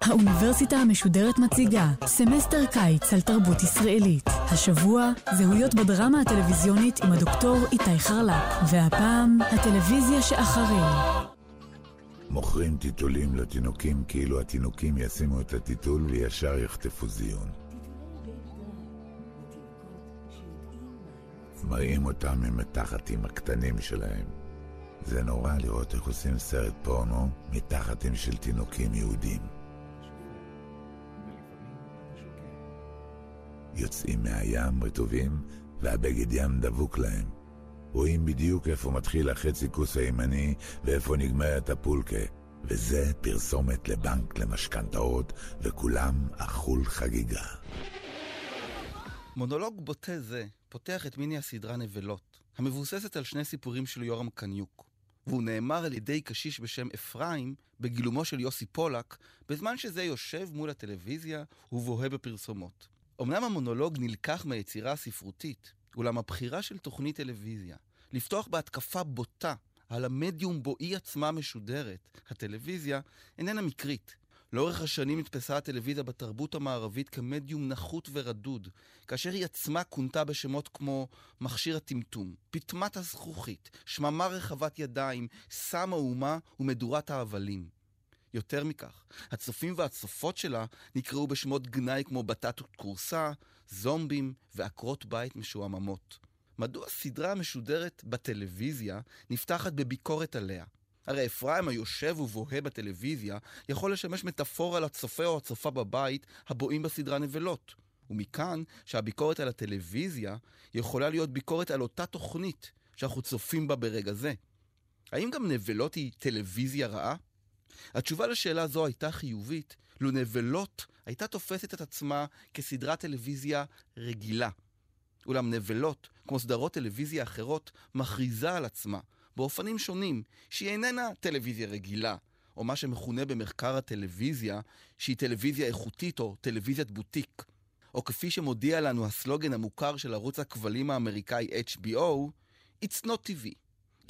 האוניברסיטה המשודרת מציגה סמסטר קיץ על תרבות ישראלית. השבוע, זהויות בדרמה הטלוויזיונית עם הדוקטור איתי חרל"פ, והפעם, הטלוויזיה שאחרי. מוכרים טיטולים לתינוקים כאילו התינוקים ישימו את הטיטול וישר יחטפו זיון. מראים אותם עם התחתים הקטנים שלהם. זה נורא לראות איך עושים סרט פורנו מתחתים של תינוקים יהודים. יוצאים מהים רטובים והבגד ים דבוק להם. רואים בדיוק איפה מתחיל החצי כוס הימני ואיפה נגמרת הפולקה. וזה פרסומת לבנק למשכנתאות, וכולם אכול חגיגה. מונולוג בוטה זה פותח את מיני הסדרה נבלות, המבוססת על שני סיפורים של יורם קניוק. והוא נאמר על ידי קשיש בשם אפרים בגילומו של יוסי פולק, בזמן שזה יושב מול הטלוויזיה ובוהה בפרסומות. אמנם המונולוג נלקח מהיצירה הספרותית, אולם הבחירה של תוכנית טלוויזיה, לפתוח בהתקפה בוטה על המדיום בו היא עצמה משודרת, הטלוויזיה, איננה מקרית. לאורך השנים נתפסה הטלוויזיה בתרבות המערבית כמדיום נחות ורדוד, כאשר היא עצמה כונתה בשמות כמו מכשיר הטמטום, פטמת הזכוכית, שממה רחבת ידיים, סם האומה ומדורת ההבלים. יותר מכך, הצופים והצופות שלה נקראו בשמות גנאי כמו בטטות כורסה, זומבים ועקרות בית משועממות. מדוע סדרה המשודרת בטלוויזיה נפתחת בביקורת עליה? הרי אפרים היושב ובוהה בטלוויזיה יכול לשמש מטאפורה לצופה או הצופה בבית הבוהים בסדרה נבלות. ומכאן שהביקורת על הטלוויזיה יכולה להיות ביקורת על אותה תוכנית שאנחנו צופים בה ברגע זה. האם גם נבלות היא טלוויזיה רעה? התשובה לשאלה זו הייתה חיובית, לו נבלות הייתה תופסת את עצמה כסדרת טלוויזיה רגילה. אולם נבלות, כמו סדרות טלוויזיה אחרות, מכריזה על עצמה, באופנים שונים, שהיא איננה טלוויזיה רגילה, או מה שמכונה במחקר הטלוויזיה, שהיא טלוויזיה איכותית או טלוויזיית בוטיק. או כפי שמודיע לנו הסלוגן המוכר של ערוץ הכבלים האמריקאי HBO, It's not TV,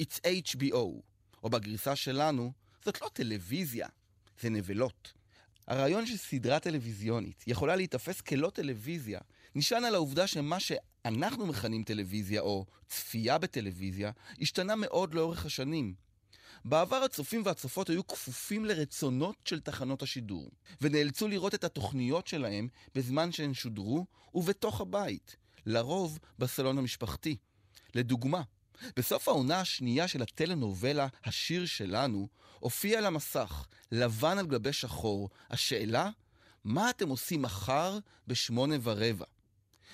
It's HBO. או בגרסה שלנו, זאת לא טלוויזיה, זה נבלות. הרעיון של סדרה טלוויזיונית יכולה להיתפס כלא טלוויזיה, נשען על העובדה שמה שאנחנו מכנים טלוויזיה, או צפייה בטלוויזיה, השתנה מאוד לאורך השנים. בעבר הצופים והצופות היו כפופים לרצונות של תחנות השידור, ונאלצו לראות את התוכניות שלהם בזמן שהן שודרו ובתוך הבית, לרוב בסלון המשפחתי. לדוגמה, בסוף העונה השנייה של הטלנובלה "השיר שלנו" הופיע על המסך, לבן על גבי שחור, השאלה, מה אתם עושים מחר בשמונה ורבע?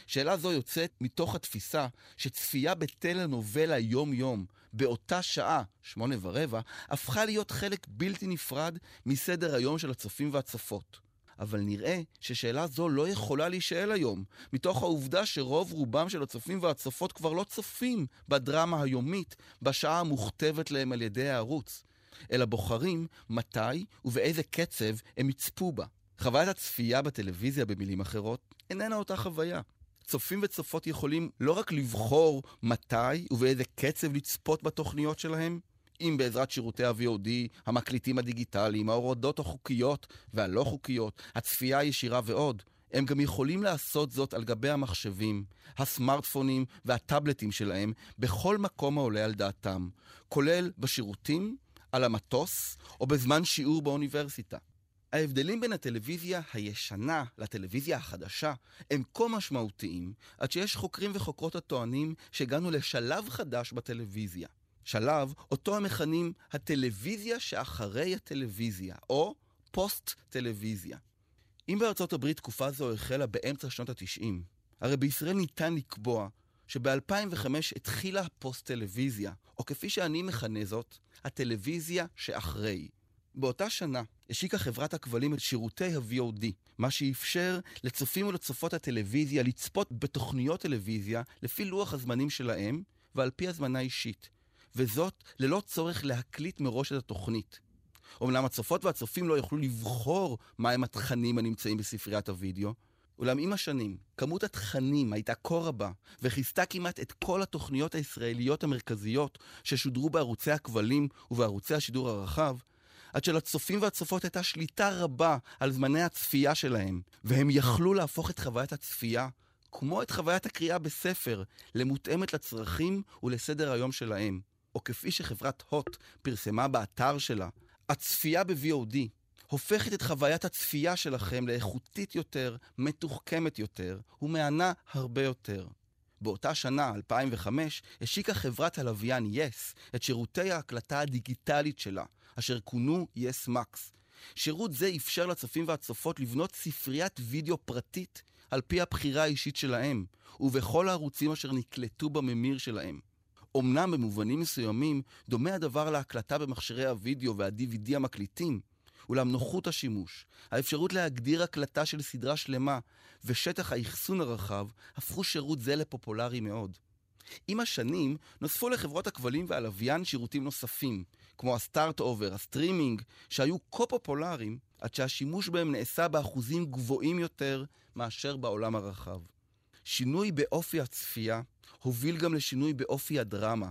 שאלה זו יוצאת מתוך התפיסה שצפייה בטלנובלה יום-יום, באותה שעה, שמונה ורבע, הפכה להיות חלק בלתי נפרד מסדר היום של הצופים והצופות. אבל נראה ששאלה זו לא יכולה להישאל היום, מתוך העובדה שרוב רובם של הצופים והצופות כבר לא צופים בדרמה היומית בשעה המוכתבת להם על ידי הערוץ, אלא בוחרים מתי ובאיזה קצב הם יצפו בה. חוויית הצפייה בטלוויזיה, במילים אחרות, איננה אותה חוויה. צופים וצופות יכולים לא רק לבחור מתי ובאיזה קצב לצפות בתוכניות שלהם, אם בעזרת שירותי ה-VOD, המקליטים הדיגיטליים, ההורדות החוקיות והלא חוקיות, הצפייה הישירה ועוד, הם גם יכולים לעשות זאת על גבי המחשבים, הסמארטפונים והטאבלטים שלהם בכל מקום העולה על דעתם, כולל בשירותים, על המטוס או בזמן שיעור באוניברסיטה. ההבדלים בין הטלוויזיה הישנה לטלוויזיה החדשה הם כה משמעותיים, עד שיש חוקרים וחוקרות הטוענים שהגענו לשלב חדש בטלוויזיה. שלב אותו המכנים הטלוויזיה שאחרי הטלוויזיה, או פוסט-טלוויזיה. אם בארצות הברית תקופה זו החלה באמצע שנות ה-90, הרי בישראל ניתן לקבוע שב-2005 התחילה הפוסט-טלוויזיה, או כפי שאני מכנה זאת, הטלוויזיה שאחרי. באותה שנה השיקה חברת הכבלים את שירותי ה-VOD, מה שאפשר לצופים ולצופות הטלוויזיה לצפות בתוכניות טלוויזיה לפי לוח הזמנים שלהם ועל פי הזמנה אישית, וזאת ללא צורך להקליט מראש את התוכנית. אומנם הצופות והצופים לא יוכלו לבחור מהם התכנים הנמצאים בספריית הוידאו, אולם עם השנים, כמות התכנים הייתה כה רבה, וכיסתה כמעט את כל התוכניות הישראליות המרכזיות ששודרו בערוצי הכבלים ובערוצי השידור הרחב, עד שלצופים והצופות הייתה שליטה רבה על זמני הצפייה שלהם, והם יכלו להפוך את חוויית הצפייה, כמו את חוויית הקריאה בספר, למותאמת לצרכים ולסדר היום שלהם. או כפי שחברת הוט פרסמה באתר שלה, הצפייה ב-VOD הופכת את חוויית הצפייה שלכם לאיכותית יותר, מתוחכמת יותר ומהנה הרבה יותר. באותה שנה, 2005, השיקה חברת הלוויין יס yes את שירותי ההקלטה הדיגיטלית שלה, אשר כונו יס מקס. שירות זה אפשר לצופים והצופות לבנות ספריית וידאו פרטית על פי הבחירה האישית שלהם, ובכל הערוצים אשר נקלטו בממיר שלהם. אמנם במובנים מסוימים דומה הדבר להקלטה במכשירי הוידאו וה-DVD המקליטים, אולם נוחות השימוש, האפשרות להגדיר הקלטה של סדרה שלמה ושטח האחסון הרחב הפכו שירות זה לפופולרי מאוד. עם השנים נוספו לחברות הכבלים והלוויין שירותים נוספים, כמו ה start over, ה streaming, שהיו כה פופולריים עד שהשימוש בהם נעשה באחוזים גבוהים יותר מאשר בעולם הרחב. שינוי באופי הצפייה הוביל גם לשינוי באופי הדרמה,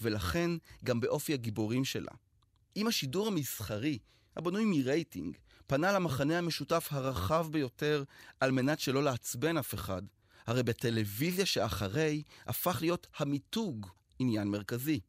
ולכן גם באופי הגיבורים שלה. אם השידור המסחרי, הבנוי מרייטינג, פנה למחנה המשותף הרחב ביותר על מנת שלא לעצבן אף אחד, הרי בטלוויזיה שאחרי הפך להיות המיתוג עניין מרכזי.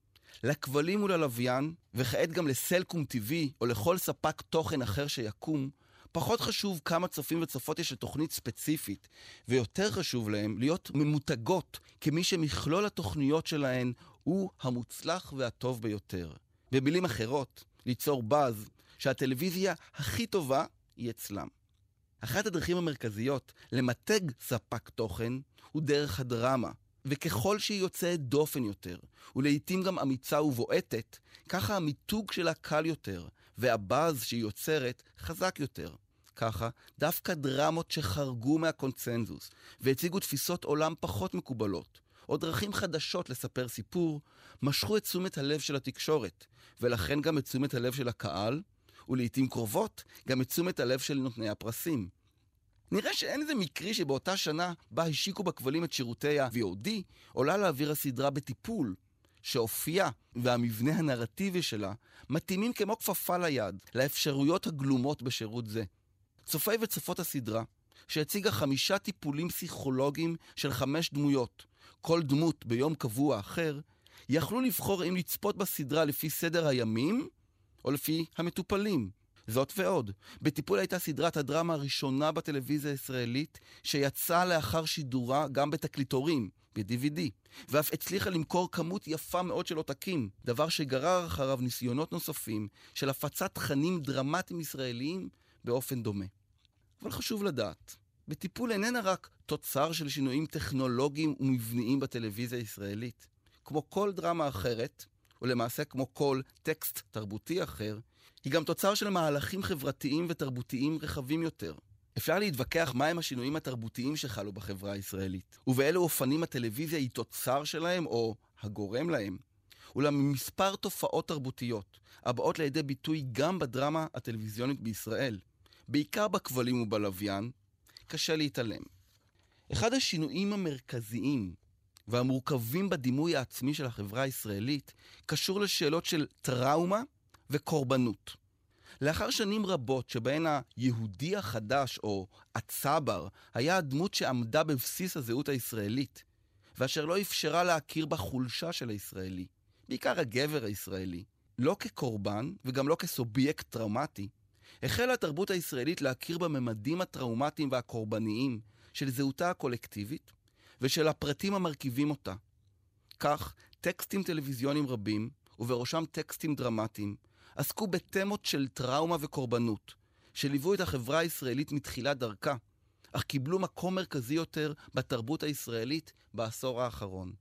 לכבלים וללוויין, וכעת גם לסלקום TV או לכל ספק תוכן אחר שיקום, פחות חשוב כמה צופים וצופות יש לתוכנית ספציפית, ויותר חשוב להם להיות ממותגות כמי שמכלול התוכניות שלהן הוא המוצלח והטוב ביותר. במילים אחרות, ליצור באז שהטלוויזיה הכי טובה היא אצלם. אחת הדרכים המרכזיות למתג ספק תוכן הוא דרך הדרמה, וככל שהיא יוצאת דופן יותר, ולעיתים גם אמיצה ובועטת, ככה המיתוג שלה קל יותר, והבאז שהיא יוצרת חזק יותר. ככה, דווקא דרמות שחרגו מהקונצנזוס, והציגו תפיסות עולם פחות מקובלות, או דרכים חדשות לספר סיפור, משכו את תשומת הלב של התקשורת, ולכן גם את תשומת הלב של הקהל, ולעיתים קרובות גם את תשומת הלב של נותני הפרסים. נראה שאין איזה מקרי שבאותה שנה בה השיקו בכבלים את שירותי ה-VOD, עולה לאוויר הסדרה בטיפול, שאופייה והמבנה הנרטיבי שלה מתאימים כמו כפפה ליד לאפשרויות הגלומות בשירות זה. צופי וצופות הסדרה, שהציגה חמישה טיפולים פסיכולוגיים של חמש דמויות, כל דמות ביום קבוע אחר, יכלו לבחור אם לצפות בסדרה לפי סדר הימים או לפי המטופלים. זאת ועוד, בטיפול הייתה סדרת הדרמה הראשונה בטלוויזיה הישראלית שיצאה לאחר שידורה גם בתקליטורים, ב-DVD, ואף הצליחה למכור כמות יפה מאוד של עותקים, דבר שגרר אחריו ניסיונות נוספים של הפצת תכנים דרמטיים ישראליים באופן דומה. אבל חשוב לדעת, בטיפול איננה רק תוצר של שינויים טכנולוגיים ומבניים בטלוויזיה הישראלית. כמו כל דרמה אחרת, ולמעשה כמו כל טקסט תרבותי אחר, היא גם תוצר של מהלכים חברתיים ותרבותיים רחבים יותר. אפשר להתווכח מהם השינויים התרבותיים שחלו בחברה הישראלית, ובאילו אופנים הטלוויזיה היא תוצר שלהם או הגורם להם. אולם ממספר תופעות תרבותיות, הבאות לידי ביטוי גם בדרמה הטלוויזיונית בישראל, בעיקר בכבלים ובלוויין, קשה להתעלם. אחד השינויים המרכזיים והמורכבים בדימוי העצמי של החברה הישראלית קשור לשאלות של טראומה וקורבנות. לאחר שנים רבות שבהן היהודי החדש, או הצבר, היה הדמות שעמדה בבסיס הזהות הישראלית, ואשר לא אפשרה להכיר בחולשה של הישראלי, בעיקר הגבר הישראלי, לא כקורבן וגם לא כסובייקט טראומטי, החלה התרבות הישראלית להכיר בממדים הטראומטיים והקורבניים של זהותה הקולקטיבית ושל הפרטים המרכיבים אותה. כך, טקסטים טלוויזיוניים רבים, ובראשם טקסטים דרמטיים, עסקו בתמות של טראומה וקורבנות, שליוו את החברה הישראלית מתחילת דרכה, אך קיבלו מקום מרכזי יותר בתרבות הישראלית בעשור האחרון.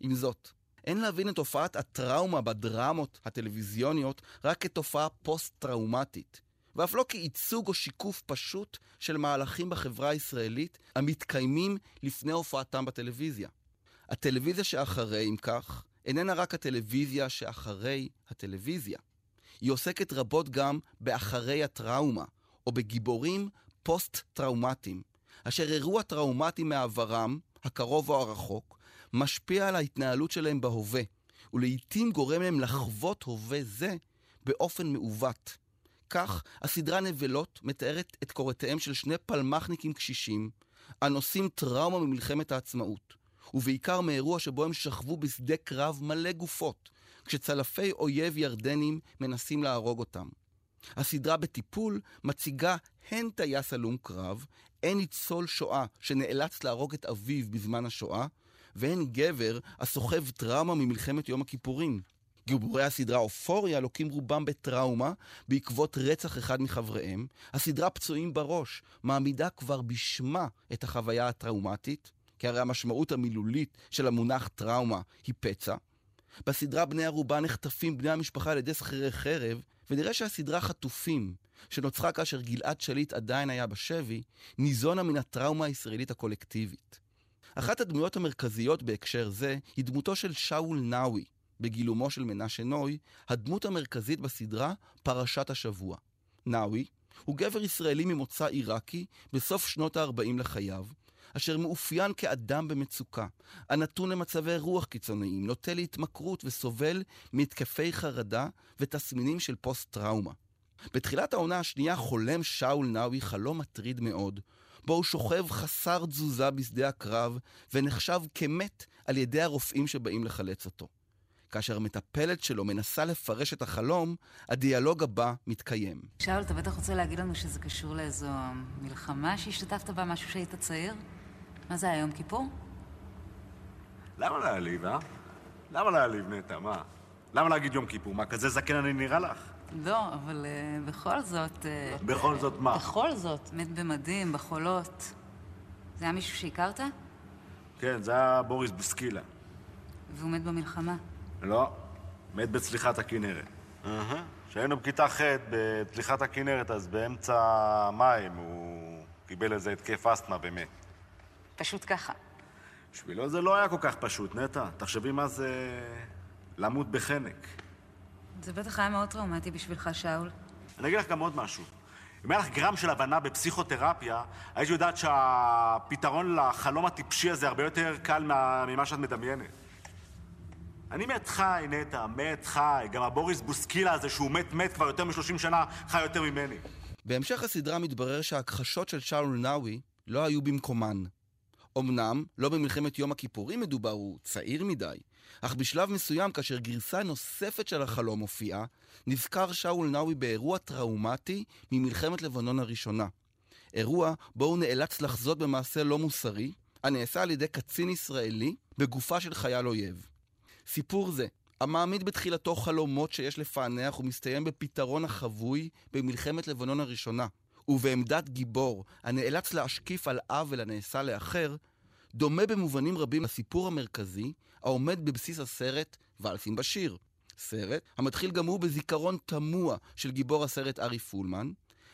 עם זאת, אין להבין את תופעת הטראומה בדרמות הטלוויזיוניות רק כתופעה פוסט-טראומטית, ואף לא כייצוג או שיקוף פשוט של מהלכים בחברה הישראלית המתקיימים לפני הופעתם בטלוויזיה. הטלוויזיה שאחרי, אם כך, איננה רק הטלוויזיה שאחרי הטלוויזיה. היא עוסקת רבות גם באחרי הטראומה, או בגיבורים פוסט-טראומטיים, אשר אירוע טראומטי מעברם, הקרוב או הרחוק, משפיע על ההתנהלות שלהם בהווה, ולעיתים גורם להם לחוות הווה זה באופן מעוות. כך, הסדרה נבלות מתארת את קורותיהם של שני פלמחניקים קשישים, הנושאים טראומה ממלחמת העצמאות, ובעיקר מאירוע שבו הם שכבו בשדה קרב מלא גופות, כשצלפי אויב ירדנים מנסים להרוג אותם. הסדרה בטיפול מציגה הן טייס הלום קרב, הן ניצול שואה שנאלץ להרוג את אביו בזמן השואה, והן גבר הסוחב טראומה ממלחמת יום הכיפורים. גיבורי הסדרה אופוריה לוקים רובם בטראומה בעקבות רצח אחד מחבריהם. הסדרה פצועים בראש מעמידה כבר בשמה את החוויה הטראומטית, כי הרי המשמעות המילולית של המונח טראומה היא פצע. בסדרה בני ערובה נחטפים בני המשפחה על ידי שכירי חרב, ונראה שהסדרה חטופים, שנוצרה כאשר גלעד שליט עדיין היה בשבי, ניזונה מן הטראומה הישראלית הקולקטיבית. אחת הדמויות המרכזיות בהקשר זה היא דמותו של שאול נאווי, בגילומו של מנשה נוי, הדמות המרכזית בסדרה פרשת השבוע. נאווי הוא גבר ישראלי ממוצא עיראקי בסוף שנות ה-40 לחייו, אשר מאופיין כאדם במצוקה, הנתון למצבי רוח קיצוניים, נוטה להתמכרות וסובל מהתקפי חרדה ותסמינים של פוסט-טראומה. בתחילת העונה השנייה חולם שאול נאווי חלום מטריד מאוד, בו הוא שוכב חסר תזוזה בשדה הקרב ונחשב כמת על ידי הרופאים שבאים לחלץ אותו. כאשר המטפלת שלו מנסה לפרש את החלום, הדיאלוג הבא מתקיים. שאול, אתה בטח רוצה להגיד לנו שזה קשור לאיזו מלחמה שהשתתפת בה, משהו שהיית צעיר? מה זה היה, יום כיפור? למה להעליב, אה? למה להעליב, נטע? מה? למה להגיד יום כיפור? מה, כזה זקן אני נראה לך? לא, אבל uh, בכל זאת... Uh, בכל זאת מה? בכל זאת, מת במדים, בחולות. זה היה מישהו שהכרת? כן, זה היה בוריס בוסקילה. והוא מת במלחמה. לא, מת בצליחת הכנרת. כשהיינו בכיתה ח' בצליחת הכנרת, אז באמצע המים הוא קיבל איזה התקף אסתמה ומת. פשוט ככה. בשבילו זה לא היה כל כך פשוט, נטע. תחשבי מה זה למות בחנק. זה בטח היה מאוד טראומטי בשבילך, שאול. אני אגיד לך גם עוד משהו. אם היה לך גרם של הבנה בפסיכותרפיה, היית יודעת שהפתרון לחלום הטיפשי הזה הרבה יותר קל ממה שאת מדמיינת. אני מת חי, נטע, מת חי. גם הבוריס בוסקילה הזה, שהוא מת מת כבר יותר מ-30 שנה, חי יותר ממני. בהמשך הסדרה מתברר שההכחשות של שאול נאווי לא היו במקומן. אמנם, לא במלחמת יום הכיפורים מדובר, הוא צעיר מדי, אך בשלב מסוים, כאשר גרסה נוספת של החלום הופיעה, נזכר שאול נאווי באירוע טראומטי ממלחמת לבנון הראשונה. אירוע בו הוא נאלץ לחזות במעשה לא מוסרי, הנעשה על ידי קצין ישראלי בגופה של חייל אויב. סיפור זה, המעמיד בתחילתו חלומות שיש לפענח ומסתיים בפתרון החבוי במלחמת לבנון הראשונה, ובעמדת גיבור הנאלץ להשקיף על עוול הנעשה לאחר, דומה במובנים רבים לסיפור המרכזי העומד בבסיס הסרט ואלפים בשיר. סרט המתחיל גם הוא בזיכרון תמוה של גיבור הסרט ארי פולמן,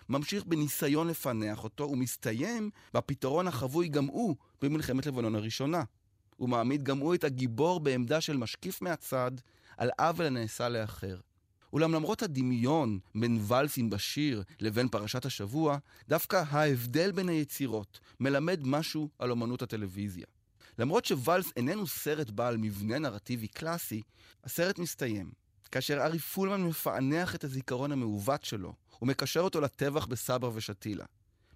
ממשיך בניסיון לפענח אותו ומסתיים בפתרון החבוי גם הוא במלחמת לבנון הראשונה. הוא מעמיד גם הוא את הגיבור בעמדה של משקיף מהצד על עוול הנעשה לאחר. אולם למרות הדמיון בין ולסים בשיר לבין פרשת השבוע, דווקא ההבדל בין היצירות מלמד משהו על אומנות הטלוויזיה. למרות שוואלס איננו סרט בעל מבנה נרטיבי קלאסי, הסרט מסתיים, כאשר ארי פולמן מפענח את הזיכרון המעוות שלו, ומקשר אותו לטבח בסבר ושתילה.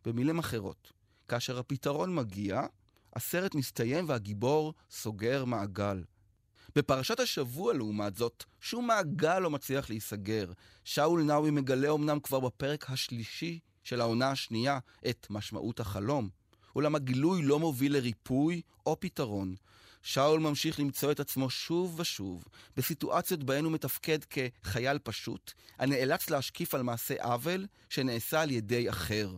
במילים אחרות, כאשר הפתרון מגיע, הסרט מסתיים והגיבור סוגר מעגל. בפרשת השבוע, לעומת זאת, שום מעגל לא מצליח להיסגר. שאול נאווי מגלה אמנם כבר בפרק השלישי של העונה השנייה את משמעות החלום, אולם הגילוי לא מוביל לריפוי או פתרון. שאול ממשיך למצוא את עצמו שוב ושוב בסיטואציות בהן הוא מתפקד כחייל פשוט, הנאלץ להשקיף על מעשה עוול שנעשה על ידי אחר.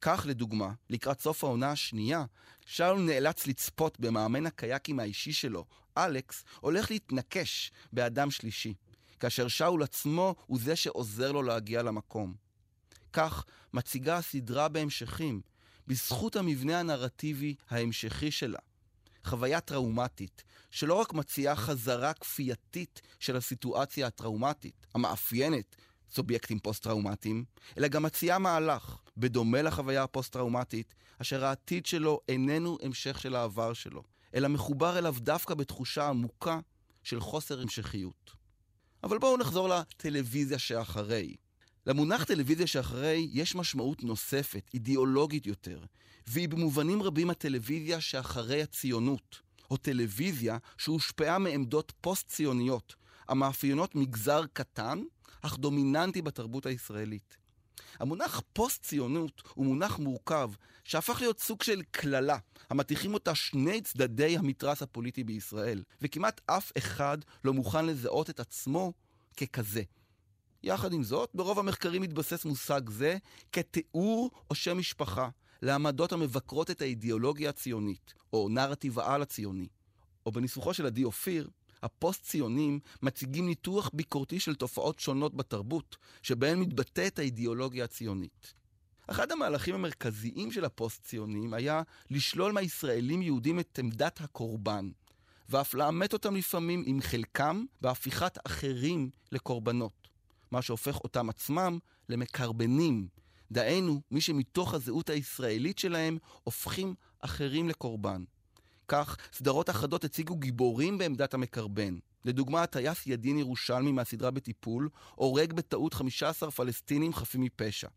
כך, לדוגמה, לקראת סוף העונה השנייה, שאול נאלץ לצפות במאמן הקייקים האישי שלו, אלכס, הולך להתנקש באדם שלישי, כאשר שאול עצמו הוא זה שעוזר לו להגיע למקום. כך מציגה הסדרה בהמשכים, בזכות המבנה הנרטיבי ההמשכי שלה. חוויה טראומטית, שלא רק מציעה חזרה כפייתית של הסיטואציה הטראומטית, המאפיינת סובייקטים פוסט-טראומטיים, אלא גם מציעה מהלך, בדומה לחוויה הפוסט-טראומטית, אשר העתיד שלו איננו המשך של העבר שלו, אלא מחובר אליו דווקא בתחושה עמוקה של חוסר המשכיות. אבל בואו נחזור לטלוויזיה שאחרי. למונח טלוויזיה שאחרי יש משמעות נוספת, אידיאולוגית יותר, והיא במובנים רבים הטלוויזיה שאחרי הציונות, או טלוויזיה שהושפעה מעמדות פוסט-ציוניות, המאפיינות מגזר קטן, אך דומיננטי בתרבות הישראלית. המונח פוסט-ציונות הוא מונח מורכב, שהפך להיות סוג של קללה, המטיחים אותה שני צדדי המתרס הפוליטי בישראל, וכמעט אף אחד לא מוכן לזהות את עצמו ככזה. יחד עם זאת, ברוב המחקרים מתבסס מושג זה כתיאור או שם משפחה לעמדות המבקרות את האידיאולוגיה הציונית, או נרטיב העל הציוני. או בניסוחו של עדי אופיר, הפוסט-ציונים מציגים ניתוח ביקורתי של תופעות שונות בתרבות, שבהן מתבטאת האידיאולוגיה הציונית. אחד המהלכים המרכזיים של הפוסט-ציונים היה לשלול מהישראלים יהודים את עמדת הקורבן, ואף לאמת אותם לפעמים עם חלקם בהפיכת אחרים לקורבנות, מה שהופך אותם עצמם למקרבנים, דהיינו, מי שמתוך הזהות הישראלית שלהם הופכים אחרים לקורבן. כך, סדרות אחדות הציגו גיבורים בעמדת המקרבן. לדוגמה, הטייס ידין ירושלמי מהסדרה בטיפול, הורג בטעות 15 פלסטינים חפים מפשע.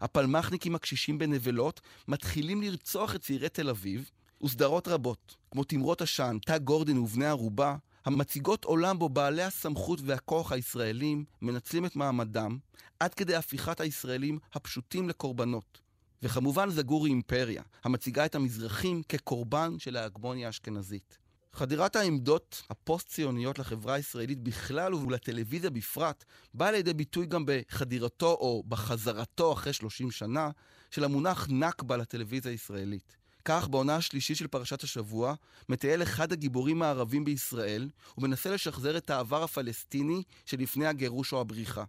הפלמחניקים הקשישים בנבלות מתחילים לרצוח את צעירי תל אביב, וסדרות רבות, כמו תמרות עשן, תא גורדן ובני ערובה, המציגות עולם בו בעלי הסמכות והכוח הישראלים מנצלים את מעמדם, עד כדי הפיכת הישראלים הפשוטים לקורבנות. וכמובן זגורי אימפריה, המציגה את המזרחים כקורבן של ההגמוניה האשכנזית. חדירת העמדות הפוסט-ציוניות לחברה הישראלית בכלל ולטלוויזיה בפרט, באה לידי ביטוי גם בחדירתו או בחזרתו אחרי 30 שנה של המונח נכבה לטלוויזיה הישראלית. כך, בעונה השלישית של פרשת השבוע, מטייל אחד הגיבורים הערבים בישראל, ומנסה לשחזר את העבר הפלסטיני שלפני הגירוש או הבריחה.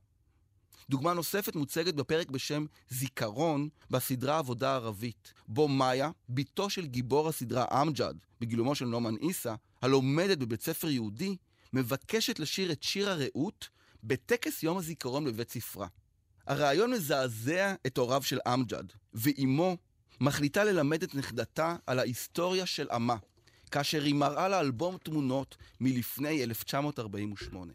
דוגמה נוספת מוצגת בפרק בשם זיכרון בסדרה עבודה ערבית, בו מאיה, בתו של גיבור הסדרה אמג'ד, בגילומו של נומן עיסא, הלומדת בבית ספר יהודי, מבקשת לשיר את שיר הרעות בטקס יום הזיכרון בבית ספרה. הרעיון מזעזע את הוריו של אמג'ד, ואימו מחליטה ללמד את נכדתה על ההיסטוריה של עמה, כאשר היא מראה לה אלבום תמונות מלפני 1948.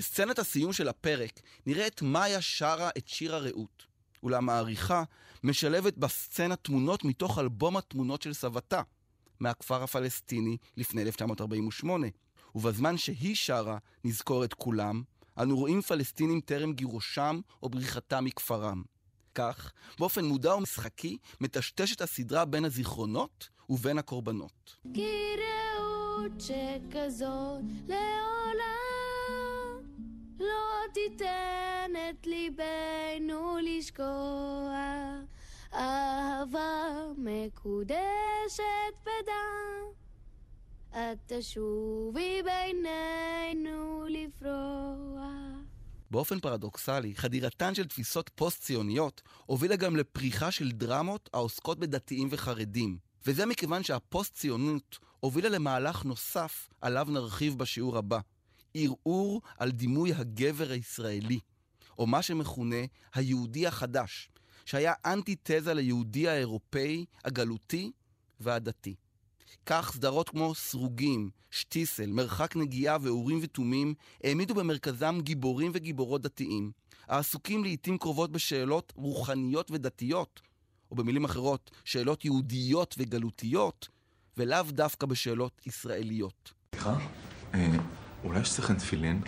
בסצנת הסיום של הפרק נראה את מאיה שרה את שיר הרעות, אולם העריכה משלבת בסצנה תמונות מתוך אלבום התמונות של סבתה, מהכפר הפלסטיני לפני 1948, ובזמן שהיא שרה נזכור את כולם, אנו רואים פלסטינים טרם גירושם או בריחתם מכפרם. כך, באופן מודע ומשחקי, מטשטשת הסדרה בין הזיכרונות ובין הקורבנות. כי רעות שכזאת לעולם לא תיתן את ליבנו לשקוע, אהבה מקודשת בדם, את תשובי בינינו לפרוע. באופן פרדוקסלי, חדירתן של תפיסות פוסט-ציוניות הובילה גם לפריחה של דרמות העוסקות בדתיים וחרדים. וזה מכיוון שהפוסט-ציונות הובילה למהלך נוסף עליו נרחיב בשיעור הבא. ערעור על דימוי הגבר הישראלי, או מה שמכונה היהודי החדש, שהיה אנטי-תזה ליהודי האירופאי, הגלותי והדתי. כך סדרות כמו סרוגים, שטיסל, מרחק נגיעה ואורים ותומים העמידו במרכזם גיבורים וגיבורות דתיים, העסוקים לעיתים קרובות בשאלות רוחניות ודתיות, או במילים אחרות, שאלות יהודיות וגלותיות, ולאו דווקא בשאלות ישראליות. סליחה? אה, אולי יש אצלכם תפילין?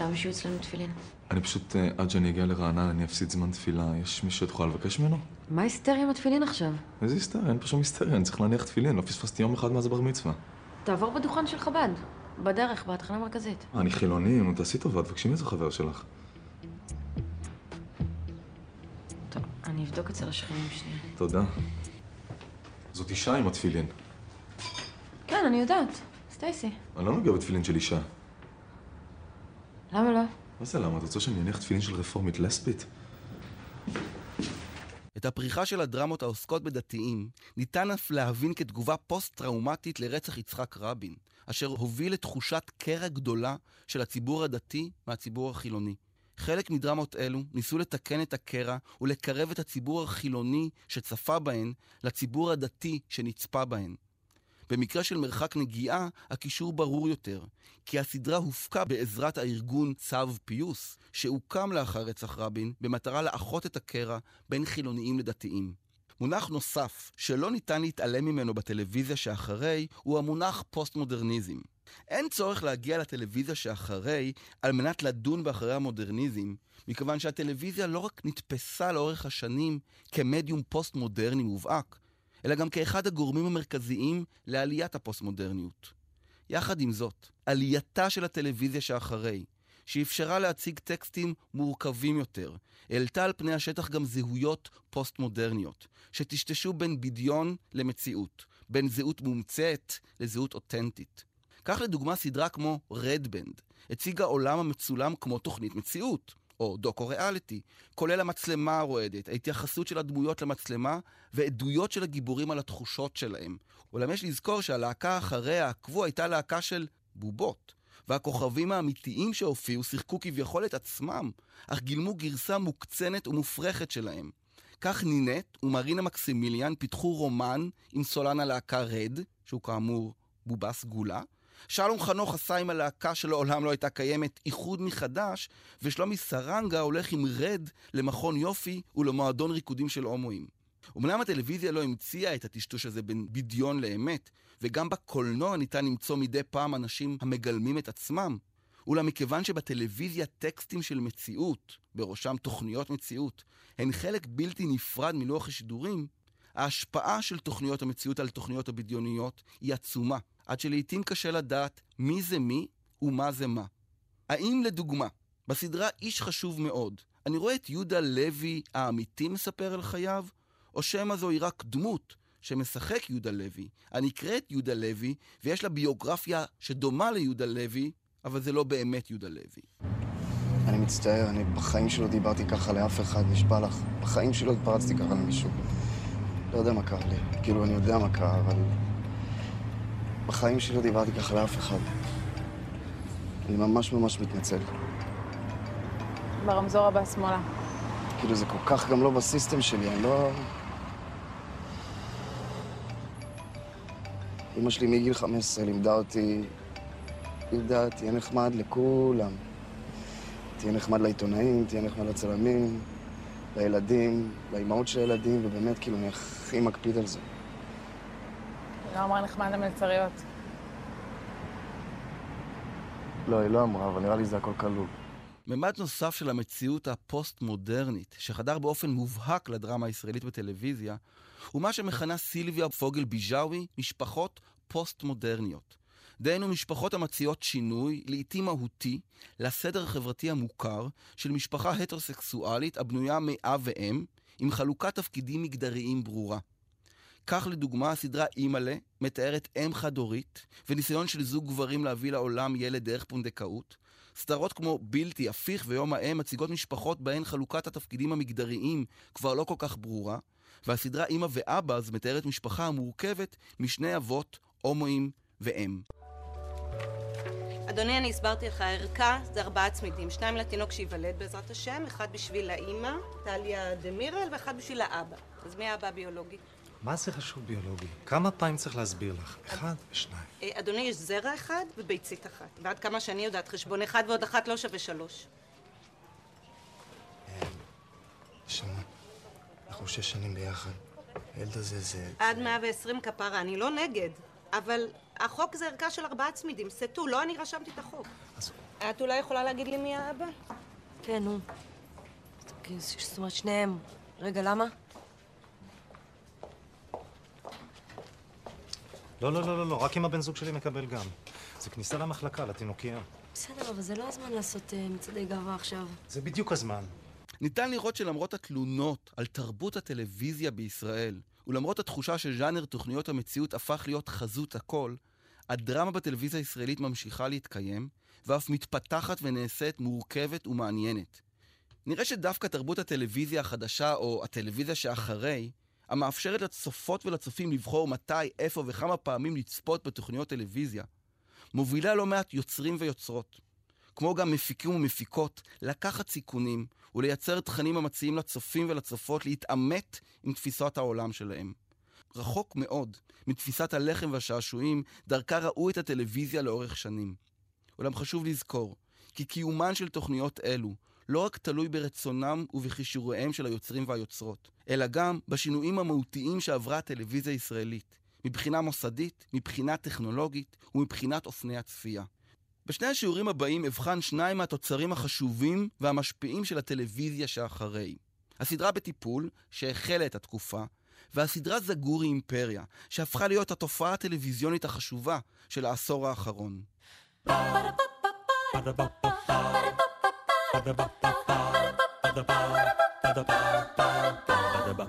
למה שיהיו אצלנו תפילין? אני פשוט, אה, עד שאני אגיע לרענן, אני אפסיד זמן תפילה. יש מישהו שאת יכולה לבקש ממנו? מה היסטריה עם התפילין עכשיו? איזה היסטריה? אין פה שום היסטריה, אני צריך להניח תפילין, לא פספסתי יום אחד מאז הבר מצווה. תעבור בדוכן של חב"ד, בדרך, בתחנה המרכזית. אני חילוני, נו תעשי טובה, תבקשי מאיזה חבר שלך. טוב, אני אבדוק אצל השכנים שנייה. תודה. זאת אישה עם התפילין. כן, אני יודעת. סטייסי. אני לא נוגע בתפילין של אישה. למה לא? מה זה למה? את רוצה שאני אניח תפילין של רפורמית לסבית? את הפריחה של הדרמות העוסקות בדתיים ניתן אף להבין כתגובה פוסט-טראומטית לרצח יצחק רבין, אשר הוביל לתחושת קרע גדולה של הציבור הדתי מהציבור החילוני. חלק מדרמות אלו ניסו לתקן את הקרע ולקרב את הציבור החילוני שצפה בהן לציבור הדתי שנצפה בהן. במקרה של מרחק נגיעה, הקישור ברור יותר, כי הסדרה הופקה בעזרת הארגון צו פיוס, שהוקם לאחר רצח רבין במטרה לאחות את הקרע בין חילוניים לדתיים. מונח נוסף שלא ניתן להתעלם ממנו בטלוויזיה שאחרי הוא המונח פוסט-מודרניזם. אין צורך להגיע לטלוויזיה שאחרי על מנת לדון באחרי המודרניזם, מכיוון שהטלוויזיה לא רק נתפסה לאורך השנים כמדיום פוסט-מודרני מובהק, אלא גם כאחד הגורמים המרכזיים לעליית הפוסט-מודרניות. יחד עם זאת, עלייתה של הטלוויזיה שאחרי, שאפשרה להציג טקסטים מורכבים יותר, העלתה על פני השטח גם זהויות פוסט-מודרניות, שטשטשו בין בדיון למציאות, בין זהות מומצאת לזהות אותנטית. כך לדוגמה סדרה כמו רדבנד, הציגה עולם המצולם כמו תוכנית מציאות, או דוקו-ריאליטי, כולל המצלמה הרועדת, ההתייחסות של הדמויות למצלמה ועדויות של הגיבורים על התחושות שלהם. אולם יש לזכור שהלהקה אחריה עקבו הייתה להקה של בובות, והכוכבים האמיתיים שהופיעו שיחקו כביכול את עצמם, אך גילמו גרסה מוקצנת ומופרכת שלהם. כך נינט ומרינה מקסימיליאן פיתחו רומן עם סולן הלהקה רד, שהוא כאמור בובה סגולה, שלום חנוך עשה עם הלהקה שלעולם לא הייתה קיימת איחוד מחדש, ושלומי סרנגה הולך עם רד למכון יופי ולמועדון ריקודים של הומואים. אמנם הטלוויזיה לא המציאה את הטשטוש הזה בין בדיון לאמת, וגם בקולנוע ניתן למצוא מדי פעם אנשים המגלמים את עצמם, אולם מכיוון שבטלוויזיה טקסטים של מציאות, בראשם תוכניות מציאות, הן חלק בלתי נפרד מלוח השידורים, ההשפעה של תוכניות המציאות על תוכניות הבדיוניות היא עצומה, עד שלעיתים קשה לדעת מי זה מי ומה זה מה. האם לדוגמה, בסדרה איש חשוב מאוד, אני רואה את יהודה לוי האמיתי מספר על חייו, או שמא זוהי רק דמות שמשחק יהודה לוי, הנקראת יהודה לוי, ויש לה ביוגרפיה שדומה ליהודה לוי, אבל זה לא באמת יהודה לוי. אני מצטער, אני בחיים שלא דיברתי ככה לאף אחד, נשבע לך. בחיים שלא התפרצתי ככה למישהו. לא יודע מה קרה לי. כאילו, אני יודע מה קרה, אבל... בחיים שלי לא דיברתי ככה לאף אחד. אני ממש ממש מתנצל. ברמזור הבא שמאלה. כאילו, זה כל כך גם לא בסיסטם שלי, אני לא... אמא שלי מגיל 15 לימדה אותי, יהודה, תהיה נחמד לכולם. תהיה נחמד לעיתונאים, תהיה נחמד לצלמים, לילדים, לאימהות של הילדים, ובאמת, כאילו, אני הכי מקפיד על זה. לא אמרה נחמד למלצריות. לא, היא לא אמרה, אבל נראה לי זה הכל כלול. ממד נוסף של המציאות הפוסט-מודרנית, שחדר באופן מובהק לדרמה הישראלית בטלוויזיה, הוא מה שמכנה סילביה פוגל ביג'אווי משפחות פוסט-מודרניות. דהיינו משפחות המציעות שינוי, לעיתים מהותי, לסדר החברתי המוכר של משפחה הטרוסקסואלית הבנויה מאב ואם, עם חלוקת תפקידים מגדריים ברורה. כך לדוגמה הסדרה אימא'לה מתארת אם חד-הורית וניסיון של זוג גברים להביא לעולם ילד דרך פונדקאות. סדרות כמו בלתי, הפיך ויום האם מציגות משפחות בהן חלוקת התפקידים המגדריים כבר לא כל כך ברורה, והסדרה אימא ואבא אז מתארת משפחה המורכבת משני אבות, הומואים ואם. אדוני, אני הסברתי לך, הערכה זה ארבעה צמידים, שניים לתינוק שייוולד בעזרת השם, אחד בשביל האימא, טליה דמירל, ואחד בשביל האבא. אז מי האבא הביולוגי? מה זה חשוב ביולוגי? כמה פעמים צריך להסביר לך? אחד ושניים. אה, אדוני, יש זרע אחד וביצית אחת. ועד כמה שאני יודעת, חשבון אחד ועוד אחת לא שווה שלוש. נשמה, אנחנו שש שנים ביחד. הילד הזה זה... עד 120 כפרה, אני לא נגד. אבל החוק זה ערכה של ארבעה צמידים, סטו, לא אני רשמתי את החוק. אז- את אולי יכולה להגיד לי מי האבא? כן, נו. זאת אומרת, שניהם. רגע, למה? לא, לא, לא, לא, לא, רק אם הבן זוג שלי מקבל גם. זה כניסה למחלקה, לתינוקייה. בסדר, אבל זה לא הזמן לעשות אה, מצעדי גאווה עכשיו. זה בדיוק הזמן. ניתן לראות שלמרות התלונות על תרבות הטלוויזיה בישראל, ולמרות התחושה שז'אנר תוכניות המציאות הפך להיות חזות הכל, הדרמה בטלוויזיה הישראלית ממשיכה להתקיים, ואף מתפתחת ונעשית מורכבת ומעניינת. נראה שדווקא תרבות הטלוויזיה החדשה, או הטלוויזיה שאחרי, המאפשרת לצופות ולצופים לבחור מתי, איפה וכמה פעמים לצפות בתוכניות טלוויזיה, מובילה לא מעט יוצרים ויוצרות. כמו גם מפיקים ומפיקות, לקחת סיכונים ולייצר תכנים המציעים לצופים ולצופות להתעמת עם תפיסות העולם שלהם. רחוק מאוד מתפיסת הלחם והשעשועים, דרכה ראו את הטלוויזיה לאורך שנים. אולם חשוב לזכור, כי קיומן של תוכניות אלו לא רק תלוי ברצונם ובכישוריהם של היוצרים והיוצרות, אלא גם בשינויים המהותיים שעברה הטלוויזיה הישראלית, מבחינה מוסדית, מבחינה טכנולוגית ומבחינת אופני הצפייה. בשני השיעורים הבאים אבחן שניים מהתוצרים החשובים והמשפיעים של הטלוויזיה שאחרי. הסדרה בטיפול, שהחלה את התקופה, והסדרה זגורי אימפריה, שהפכה להיות התופעה הטלוויזיונית החשובה של העשור האחרון.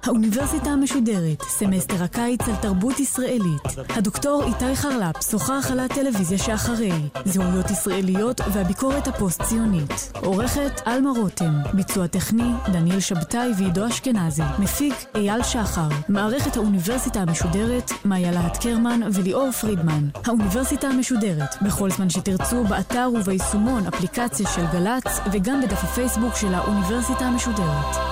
האוניברסיטה המשודרת, סמסטר הקיץ על תרבות ישראלית. הדוקטור איתי חרל"פ שוחח על הטלוויזיה שאחרי, זהויות ישראליות והביקורת הפוסט-ציונית. עורכת עלמה רותם, ביצוע טכני דניאל שבתאי ועידו אשכנזי, מפיק אייל שחר, מערכת האוניברסיטה המשודרת, מאיה להט קרמן וליאור פרידמן. האוניברסיטה המשודרת, בכל זמן שתרצו, באתר וביישומון אפליקציה של גל"צ וגם בדף הפייסבוק של האוניברסיטה המשודרת.